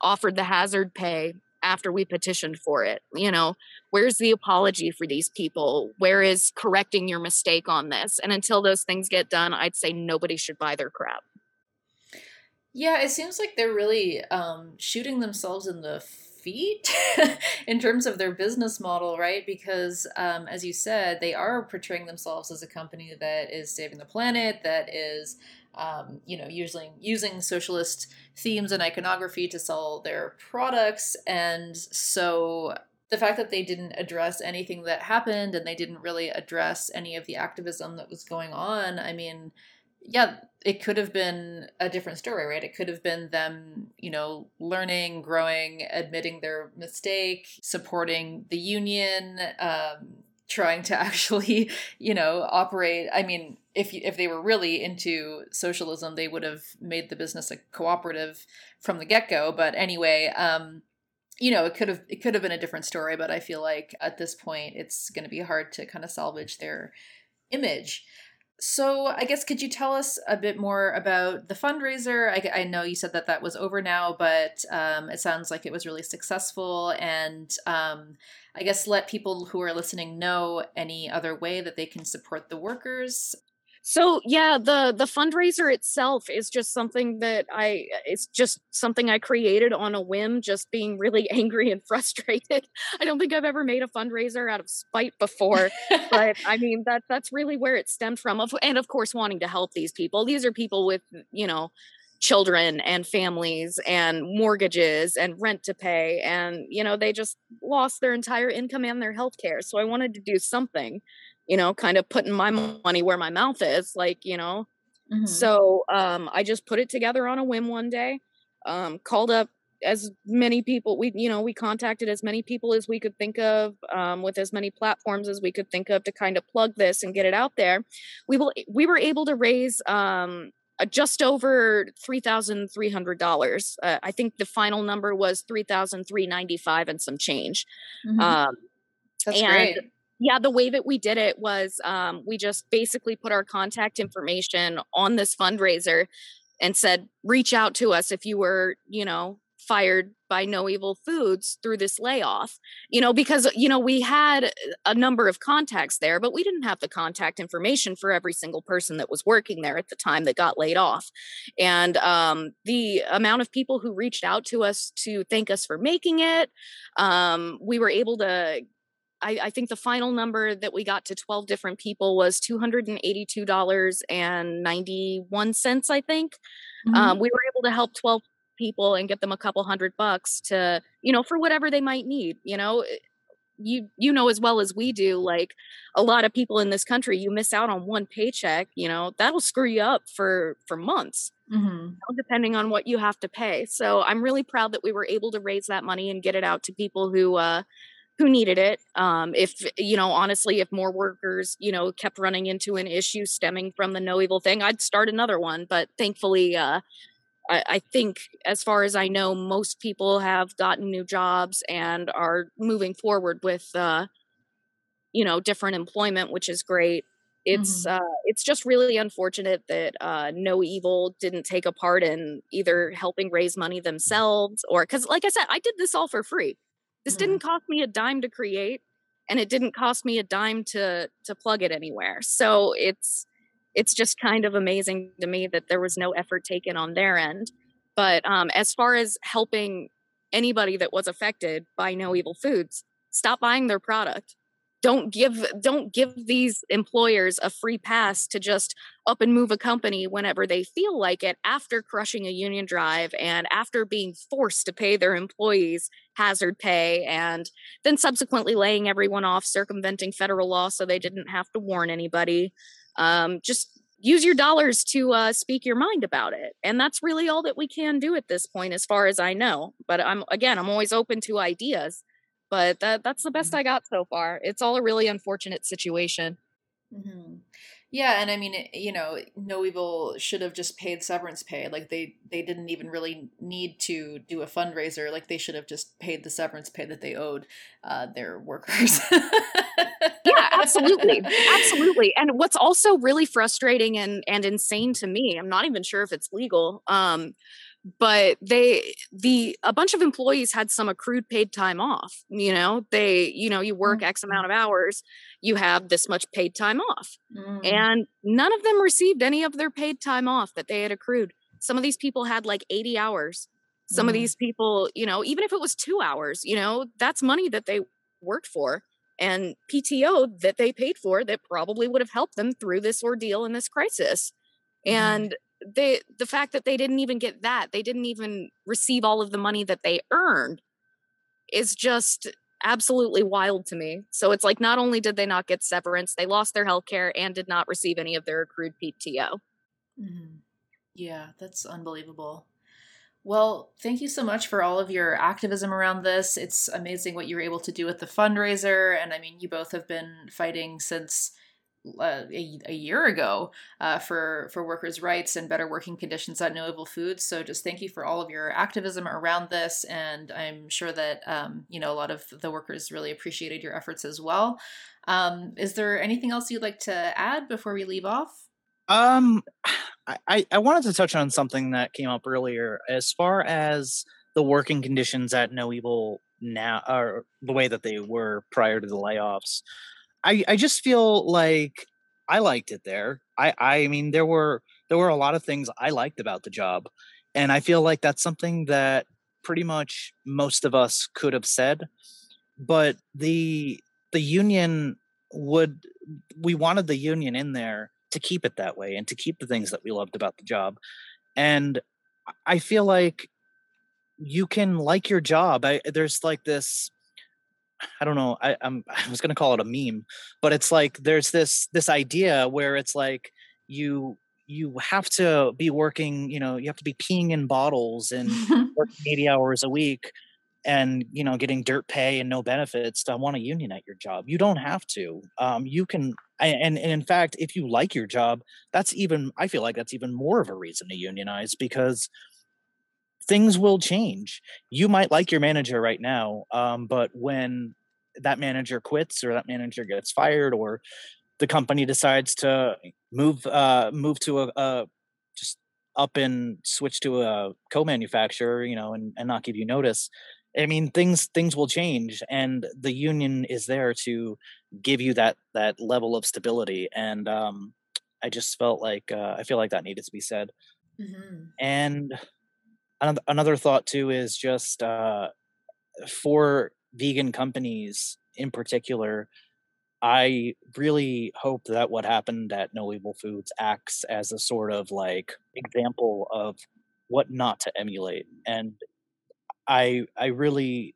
offered the hazard pay after we petitioned for it you know where's the apology for these people? Where is correcting your mistake on this? And until those things get done i'd say nobody should buy their crap. Yeah it seems like they're really um, shooting themselves in the feet in terms of their business model right? Because um, as you said they are portraying themselves as a company that is saving the planet that is um, you know, using using socialist themes and iconography to sell their products, and so the fact that they didn't address anything that happened and they didn't really address any of the activism that was going on, I mean, yeah, it could have been a different story, right? It could have been them, you know, learning, growing, admitting their mistake, supporting the union, um, trying to actually, you know, operate. I mean, if if they were really into socialism, they would have made the business a cooperative from the get go. But anyway, um, you know, it could have it could have been a different story. But I feel like at this point, it's going to be hard to kind of salvage their image. So, I guess could you tell us a bit more about the fundraiser? I, I know you said that that was over now, but um, it sounds like it was really successful. And um, I guess let people who are listening know any other way that they can support the workers. So yeah, the the fundraiser itself is just something that I it's just something I created on a whim, just being really angry and frustrated. I don't think I've ever made a fundraiser out of spite before, but I mean that that's really where it stemmed from. And of course, wanting to help these people. These are people with you know children and families and mortgages and rent to pay and you know they just lost their entire income and their health care so i wanted to do something you know, kind of putting my money where my mouth is, like, you know. Mm-hmm. So um, I just put it together on a whim one day, um, called up as many people we you know we contacted as many people as we could think of um, with as many platforms as we could think of to kind of plug this and get it out there we will we were able to raise um, just over three thousand three hundred dollars uh, i think the final number was three thousand three ninety five and some change mm-hmm. um, That's and great yeah, the way that we did it was um, we just basically put our contact information on this fundraiser and said, reach out to us if you were, you know, fired by No Evil Foods through this layoff. You know, because, you know, we had a number of contacts there, but we didn't have the contact information for every single person that was working there at the time that got laid off. And um, the amount of people who reached out to us to thank us for making it, um, we were able to I, I, think the final number that we got to 12 different people was $282.91, I think. Mm-hmm. Um, we were able to help 12 people and get them a couple hundred bucks to, you know, for whatever they might need, you know. Eh, you you know as well as we do like a lot of people in this country you miss out on one paycheck you know that'll screw you up for for months mm-hmm. depending on what you have to pay so i'm really proud that we were able to raise that money and get it out to people who uh who needed it. Um, if, you know, honestly, if more workers, you know, kept running into an issue stemming from the no evil thing, I'd start another one. But thankfully, uh, I, I think, as far as I know, most people have gotten new jobs and are moving forward with, uh, you know, different employment, which is great. It's mm-hmm. uh, it's just really unfortunate that uh, No Evil didn't take a part in either helping raise money themselves or because, like I said, I did this all for free. This mm-hmm. didn't cost me a dime to create and it didn't cost me a dime to to plug it anywhere. So it's it's just kind of amazing to me that there was no effort taken on their end. But um, as far as helping anybody that was affected by No Evil Foods, stop buying their product don't give don't give these employers a free pass to just up and move a company whenever they feel like it after crushing a union drive and after being forced to pay their employees hazard pay and then subsequently laying everyone off circumventing federal law so they didn't have to warn anybody um, just use your dollars to uh, speak your mind about it and that's really all that we can do at this point as far as i know but i'm again i'm always open to ideas but that that's the best Mm-hmm. I got so far. It's all a really unfortunate situation. hmm Yeah, and I mean, you know, No Evil should have just paid severance pay. Like they they didn't even really need to do a fundraiser. Like they should have just paid the severance pay that they owed uh, their workers. yeah, absolutely. Absolutely. And what's also really frustrating and and insane to me, I'm not even sure if it's legal. Um but they the a bunch of employees had some accrued paid time off you know? They you know you work x amount of hours you have this much paid time off Mm. and none of them received any of their paid time off that they had accrued. Some of these people had like 80 hours. Some of Mm. these people you know even if it was two hours you know that's money that they worked for and pto that they paid for that probably would have helped them through this ordeal and this crisis. And they the fact that they didn't even get that they didn't even receive all of the money that they earned is just absolutely wild to me so it's like not only did they not get severance they lost their health care and did not receive any of their accrued pto Mhm. Yeah, that's unbelievable. Well, thank you so much for all of your activism around this. It's amazing what you were able to do with the fundraiser. And I mean, you both have been fighting since uh, a, a year ago uh, for for workers' rights and better working conditions at No Evil Foods. So just thank you for all of your activism around this, and I'm sure that um, you know a lot of the workers really appreciated your efforts as well. Um, is there anything else you'd like to add before we leave off? Um, I- I, I wanted to touch on something that came up earlier as far as the working conditions at No Evil now, or the way that they were prior to the layoffs. I, I just feel like I liked it there. I, I mean, there were there were a lot of things I liked about the job, and I feel like that's something that pretty much most of us could have said. But the the union would we wanted the union in there to keep it that way and to keep the things that we loved about the job. And I feel like you can like your job. I, there's like this I don't know. I, I'm I was gonna call it a meme, but it's like there's this this idea where it's like you you have to be working, you know, you have to be peeing in bottles and working 80 hours a week and you know getting dirt pay and no benefits to want a union at your job you don't have to um, you can and, and in fact if you like your job that's even i feel like that's even more of a reason to unionize because things will change you might like your manager right now um, but when that manager quits or that manager gets fired or the company decides to move uh, move to a, a just up and switch to a co-manufacturer you know and, and not give you notice I mean, things things will change, and the union is there to give you that that level of stability. And um, I just felt like uh, I feel like that needed to be said. Mm-hmm. And another thought too is just uh, for vegan companies in particular. I really hope that what happened at No Evil Foods acts as a sort of like example of what not to emulate and I I really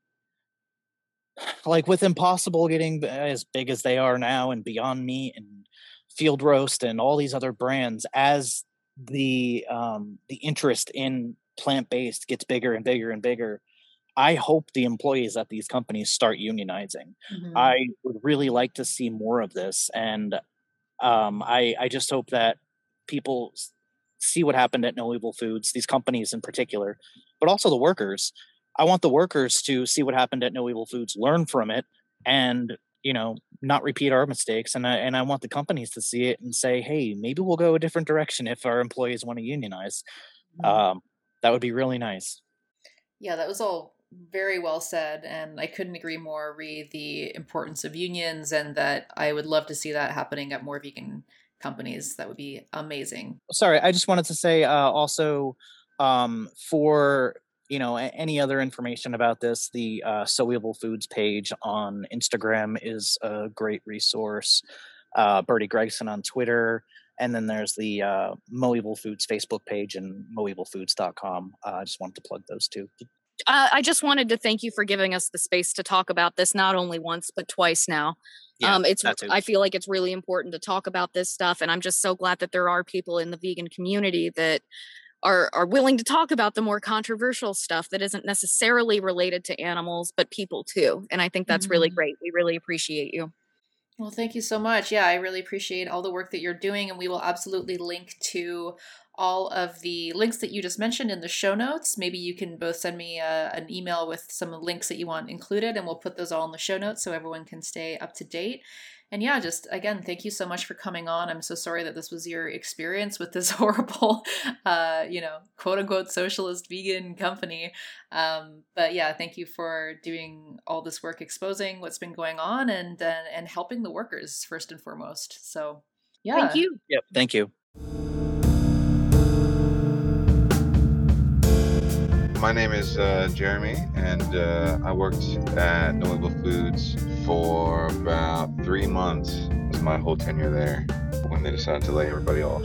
like with Impossible getting as big as they are now and Beyond Meat and Field Roast and all these other brands as the um the interest in plant-based gets bigger and bigger and bigger. I hope the employees at these companies start unionizing. Mm-hmm. I would really like to see more of this and um I I just hope that people see what happened at No Evil Foods, these companies in particular, but also the workers. I want the workers to see what happened at No Evil Foods, learn from it, and you know not repeat our mistakes. And I and I want the companies to see it and say, hey, maybe we'll go a different direction if our employees want to unionize. Um, that would be really nice. Yeah, that was all very well said, and I couldn't agree more. Re the importance of unions, and that I would love to see that happening at more vegan companies. That would be amazing. Sorry, I just wanted to say uh, also um, for you know, any other information about this, the uh, Foods page on Instagram is a great resource. Uh, Bertie Gregson on Twitter. And then there's the uh, Mo Evil Foods Facebook page and moevilfoods.com. Uh, I just wanted to plug those two. Uh, I just wanted to thank you for giving us the space to talk about this not only once but twice now. Yeah, um, it's. I feel like it's really important to talk about this stuff, and I'm just so glad that there are people in the vegan community that are are willing to talk about the more controversial stuff that isn't necessarily related to animals, but people too. And I think that's really Mhm. great. We really appreciate you. Well, thank you so much. Yeah, I really appreciate all the work that you're doing, and we will absolutely link to all of the links that you just mentioned in the show notes. Maybe you can both send me uh, an email with some links that you want included, and we'll put those all in the show notes so everyone can stay up to date. And yeah, just again, thank you so much for coming on. I'm so sorry that this was your experience with this horrible, uh, you know, quote unquote socialist vegan company. Um, but yeah, thank you for doing all this work, exposing what's been going on, and and, and helping the workers first and foremost. So yeah, Thank you. Yep. Thank you. My name is uh, Jeremy, and uh, I worked at No Evil Foods for about three months. Was my whole tenure there when they decided to lay everybody off.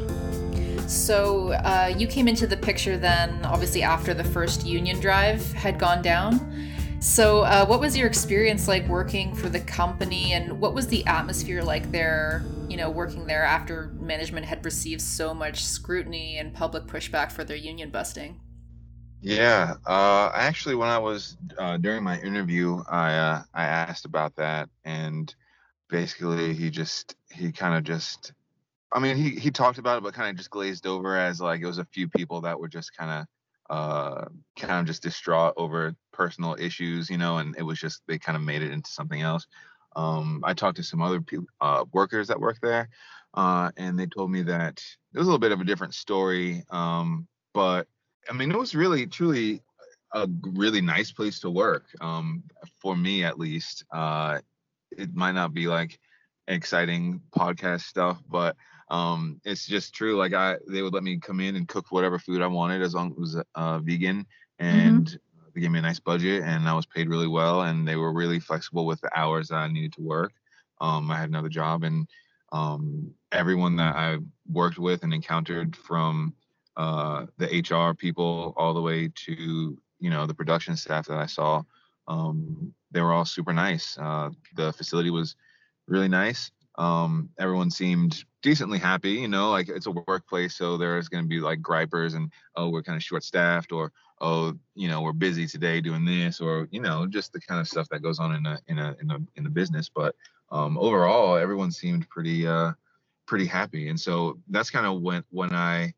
So uh, you came into the picture then, obviously after the first union drive had gone down. So uh, what was your experience like working for the company, and what was the atmosphere like there? You know, working there after management had received so much scrutiny and public pushback for their union busting. Yeah, uh, actually, when I was uh, during my interview, I uh, I asked about that, and basically he just he kind of just, I mean, he he talked about it, but kind of just glazed over as like it was a few people that were just kind of uh kind of just distraught over personal issues, you know, and it was just they kind of made it into something else. Um, I talked to some other people, uh, workers that work there, uh, and they told me that it was a little bit of a different story, um, but I mean, it was really, truly a really nice place to work. Um, for me, at least. Uh, it might not be like exciting podcast stuff, but um, it's just true. Like I, they would let me come in and cook whatever food I wanted as long as it was uh, vegan, and they gave me a nice budget, and I was paid really well, and they were really flexible with the hours that I needed to work. Um, I had another job, and um, everyone that I worked with and encountered from uh, the HR people all the way to you know the production staff that I saw. Um, they were all super nice. Uh, the facility was really nice. Um, everyone seemed decently happy. You know, like it's a workplace, so there's going to be like gripers and oh, we're kind of short staffed, or oh, you know, we're busy today doing this, or you know, just the kind of stuff that goes on in a in a in a in the business. But um, overall, everyone seemed pretty uh, pretty happy, and so that's kind of when when I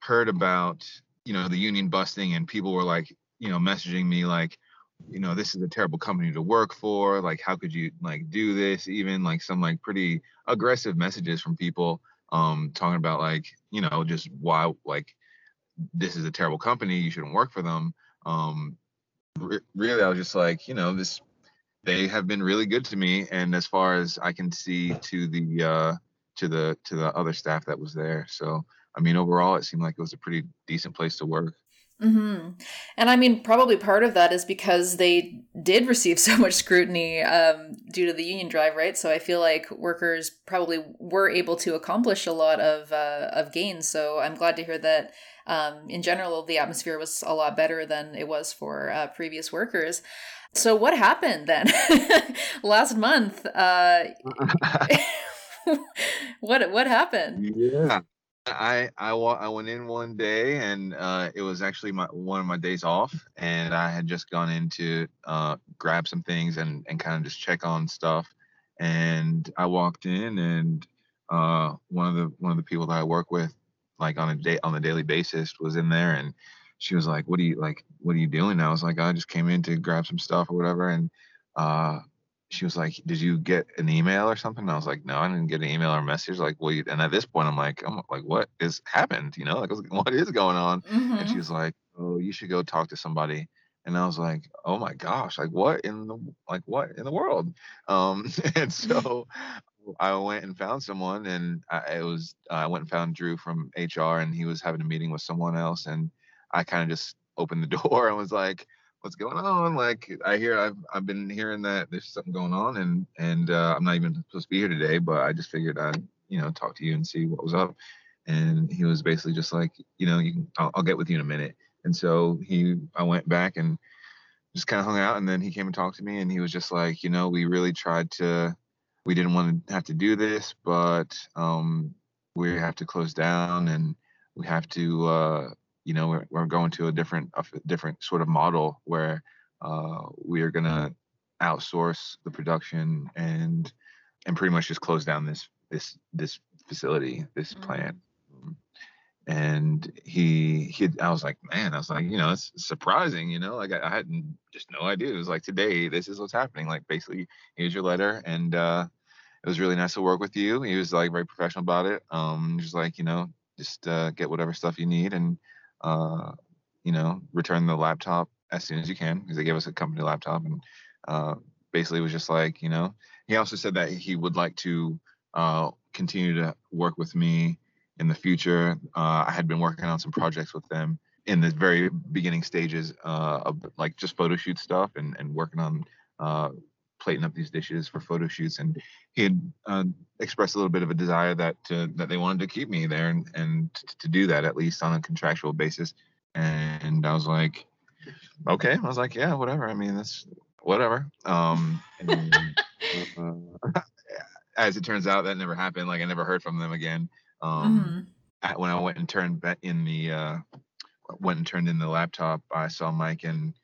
heard about you know the union busting and people were like you know messaging me like you know this is a terrible company to work for. Like how could you like do this? Even like some like pretty aggressive messages from people um talking about like you know just why like this is a terrible company. You shouldn't work for them. Um re- really i was just like you know this they have been really good to me. And as far as i can see to the uh to the to the other staff that was there. So i mean overall it seemed like it was a pretty decent place to work hmm And I mean, probably part of that is because they did receive so much scrutiny um, due to the union drive, right? So I feel like workers probably were able to accomplish a lot of uh, of gains. So I'm glad to hear that. Um, in general, the atmosphere was a lot better than it was for uh, previous workers. So what happened then? Last month, uh, what what happened? Yeah. I I I went in one day and uh, it was actually my one of my days off and I had just gone in to uh, grab some things and and kind of just check on stuff. And I walked in and uh, one of the one of the people that I work with like on a day on a daily basis was in there and she was like what are you like what are you doing I was like I just came in to grab some stuff or whatever. And uh, she was like, "Did you get an email or something?" And I was like, "No, I didn't get an email or message." Like, well, you, and at this point, I'm like, "I'm like, what has happened?" You know, like, I was like, what is going on? And she was like, "Oh, you should go talk to somebody." And I was like, "Oh my gosh, like what in the like what in the world?" Um, and so I went and found someone, and I, it was I went and found Drew from HR, and he was having a meeting with someone else, and I kind of just opened the door and was like, "What's going on?" Like I hear I've I've been hearing that there's something going on, and and uh, I'm not even supposed to be here today, but I just figured I'd you know talk to you and see what was up. And he was basically just like, you know, you can, I'll, I'll get with you in a minute. And so he, I went back and just kind of hung out, and then he came and talked to me, and he was just like, you know, we really tried to, we didn't want to have to do this, but um, we have to close down, and we have to, uh, you know, we're, we're going to a different, a different sort of model where uh, we are gonna outsource the production and and pretty much just close down this this this facility, this Mm-hmm. plant. And he he I was like, man, I was like, you know, it's surprising, you know, like I, I had just no idea. It was like today, this is what's happening. Like basically, here's your letter, and uh, it was really nice to work with you. He was like very professional about it. Um, just like you know, just uh, get whatever stuff you need, and uh, you know, return the laptop as soon as you can because they gave us a company laptop, and uh, basically was just like you know. He also said that he would like to uh, continue to work with me in the future. Uh, I had been working on some projects with them in the very beginning stages uh, of like just photo shoot stuff and, and working on uh, plating up these dishes for photo shoots. And he had uh, expressed a little bit of a desire that uh, that they wanted to keep me there and, and to do that at least on a contractual basis. And I was like, okay. I was like, yeah, whatever. I mean, that's whatever. Um, and, uh, as it turns out, that never happened. Like I never heard from them again. Um, Mhm. at- when I went and turned in the uh, went and turned in the laptop, I saw Mike and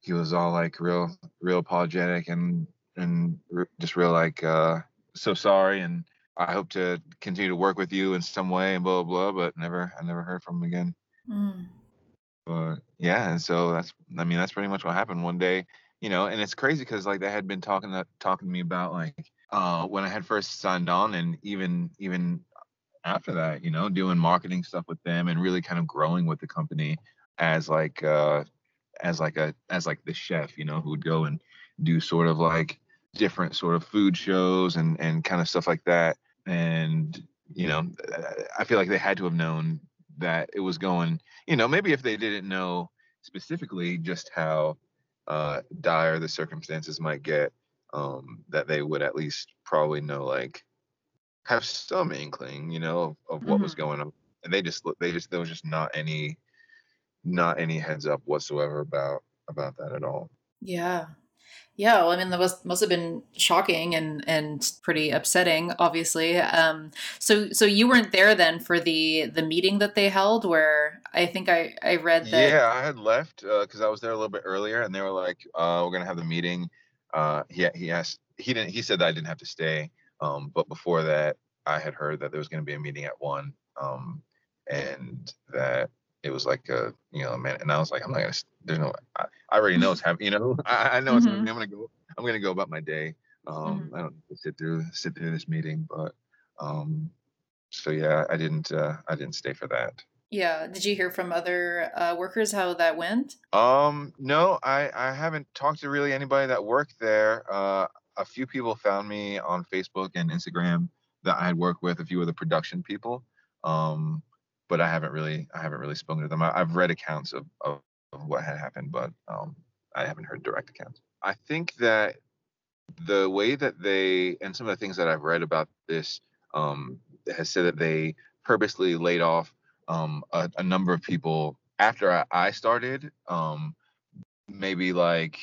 he was all like real, real apologetic and and just real like uh, so sorry and I hope to continue to work with you in some way and blah blah blah. But never, I never heard from him again. Mm. But yeah, and so that's I mean that's pretty much what happened one day, you know, and it's crazy because like they had been talking to talking to me about like uh when I had first signed on and even even after that, you know, doing marketing stuff with them and really kind of growing with the company as like uh as like a as like the chef, you know, who would go and do sort of like different sort of food shows and and kind of stuff like that. And you know, I feel like they had to have known that it was going, you know, maybe if they didn't know specifically just how uh dire the circumstances might get, um, that they would at least probably know like have some inkling, you know, of, of what was Mhm. going on. And they just they just there was just not any not any heads up whatsoever about about that at all. Yeah. Yeah, well, I mean, that must must have been shocking and and pretty upsetting, obviously. Um, so so you weren't there then for the the meeting that they held, where I think I I read that. Yeah, I had left because I was there a little bit earlier, and they were like, uh, "We're gonna have the meeting." Uh, he he asked he didn't he said that I didn't have to stay, um, but before that, I had heard that there was gonna be a meeting at one, um, and that it was like a you know a minute, and I was like, I'm not gonna. There's no. I, I already know it's happening. You know, I, I know it's. Mhm. happening. I'm gonna go. I'm gonna go about my day. Um, I don't sit through sit through this meeting, but um, so yeah, I didn't. Uh, I didn't stay for that. Yeah. Did you hear from other uh, workers how that went? Um, no, I I haven't talked to really anybody that worked there. Uh, a few people found me on Facebook and Instagram that I had worked with, a few of the production people. Um, but I haven't really I haven't really spoken to them. I, I've read accounts of, of of what had happened, but um, I haven't heard direct accounts. I think that the way that they and some of the things that I've read about this um, has said that they purposely laid off um, a, a number of people after I, I started, um, maybe like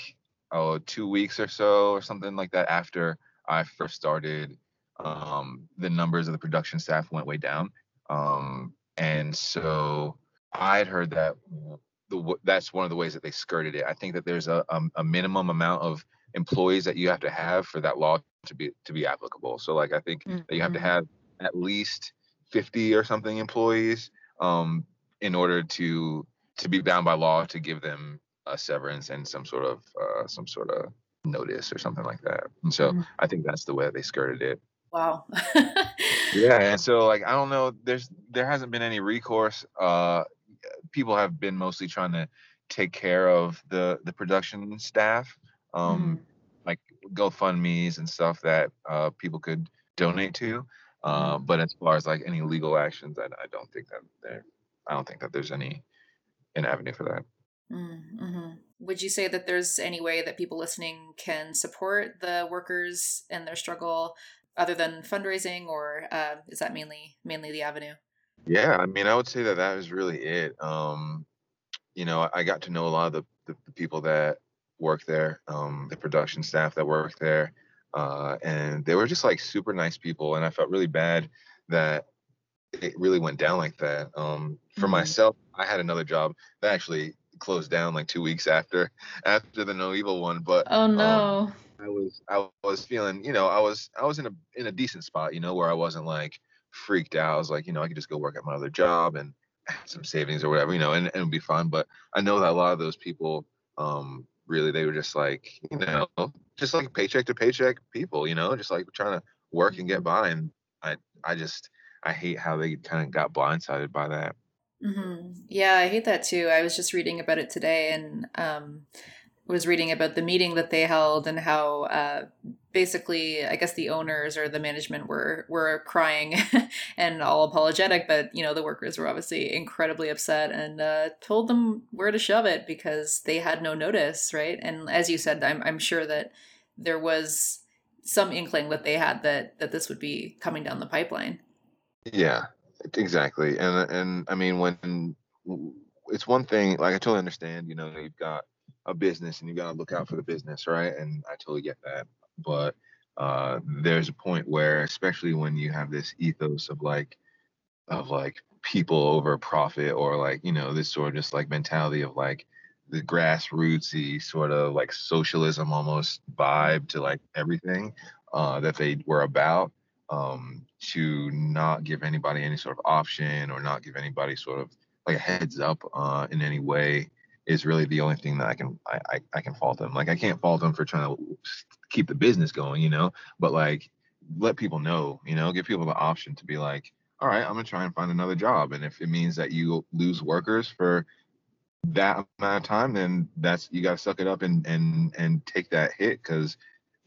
oh two weeks or so or something like that after I first started. Um, the numbers of the production staff went way down, um, and so I had heard that the that's one of the ways that they skirted it. I think that there's a a, a minimum amount of employees that you have to have for that law to be to be applicable. So like I think that you have to Mhm. have at least 50 or something employees um, in order to to be bound by law to give them a severance and some sort of uh, some sort of notice or something like that. And so Mhm. I think that's the way they skirted it. Wow. Yeah, and so like I don't know, there's there hasn't been any recourse. Uh, people have been mostly trying to take care of the the production staff, um, like GoFundmes and stuff that uh, people could donate to. Uh, but as far as like any legal actions, I, I don't think that there, I don't think that there's any an avenue for that. Mm-hmm. Would you say that there's any way that people listening can support the workers in their struggle, other than fundraising, or uh, is that mainly mainly the avenue? Yeah, I mean, I would say that that was really it. Um, you know, I got to know a lot of the, the, the people that work there, um, the production staff that work there, uh, and they were just like super nice people. And I felt really bad that it really went down like that. Um, for Mm-hmm. myself, I had another job that actually closed down like two weeks after after the No Evil one, but Oh um, no. I was I was feeling, you know, I was I was in a in a decent spot, you know, where I wasn't like freaked out. I was like, you know, I could just go work at my other job and some savings or whatever, you know, and, and it'd be fine. But I know that a lot of those people, um, really they were just like, you know, just like paycheck to paycheck people, you know, just like trying to work and get by. And I I just I hate how they kind of got blindsided by that. hmm Yeah, I hate that too. I was just reading about it today and um, was reading about the meeting that they held and how uh, basically, I guess the owners or the management were were crying and all apologetic, but you know the workers were obviously incredibly upset and uh, told them where to shove it because they had no notice, right? And as you said, I'm I'm sure that there was some inkling that they had that that this would be coming down the pipeline. Yeah, exactly. And and I mean when it's one thing like I totally understand, you know, you've got a business and you got to look out for the business, right? And I totally get that. But uh there's a point where especially when you have this ethos of like of like people over profit or like, you know, this sort of just like mentality of like the grassrootsy sort of like socialism almost vibe to like everything uh that they were about um, to not give anybody any sort of option or not give anybody sort of like a heads up uh, in any way is really the only thing that I can I, I, I can fault them. Like I can't fault them for trying to keep the business going, you know, but like let people know, you know, give people the option to be like, all right, I'm gonna try and find another job, and if it means that you lose workers for that amount of time, then that's you gotta suck it up and and and take that hit because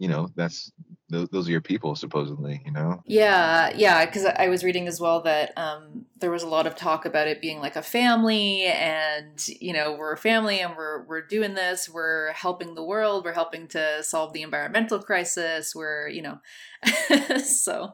you know that's those, those are your people supposedly you know Yeah, yeah, because I was reading as well that um, there was a lot of talk about it being like a family, and you know, we're a family, and we're we're doing this, we're helping the world, we're helping to solve the environmental crisis, we're you know, so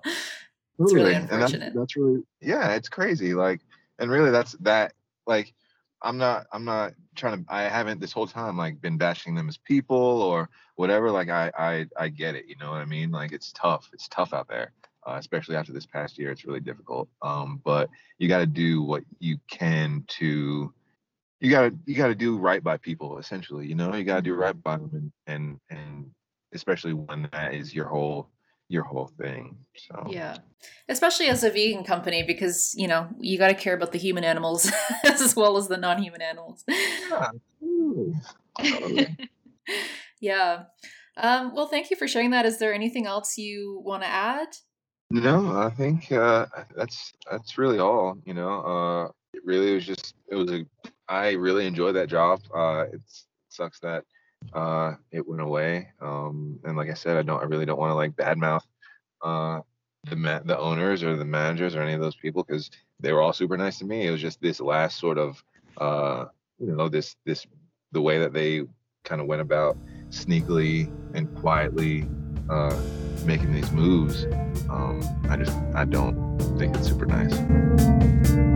it's really Totally. and that's, unfortunate. that's really yeah it's crazy like and really that's that like i'm not i'm not trying to i haven't this whole time like been bashing them as people or whatever like i i i get it you know what i mean? Like it's tough it's tough out there uh, especially after this past year it's really difficult um but you got to do what you can to you got to you got to do right by people essentially you know? You got to do right by them and and and especially when that is your whole your whole thing so Yeah, especially as a vegan company, because you know you got to care about the human animals as well as the non-human animals. yeah. Totally. yeah. Um, well, thank you for sharing that. Is there anything else you want to add? No, I think uh, that's that's really all. You know, uh, it really was just it was a. I really enjoyed that job. Uh, it sucks that uh, it went away. Um, and like I said, I don't. I really don't want to like badmouth uh, the ma- the owners or the managers or any of those people because they were all super nice to me. It was just this last sort of uh, you know this this the way that they kind of went about sneakily and quietly uh, making these moves. Um, I just I don't think it's super nice.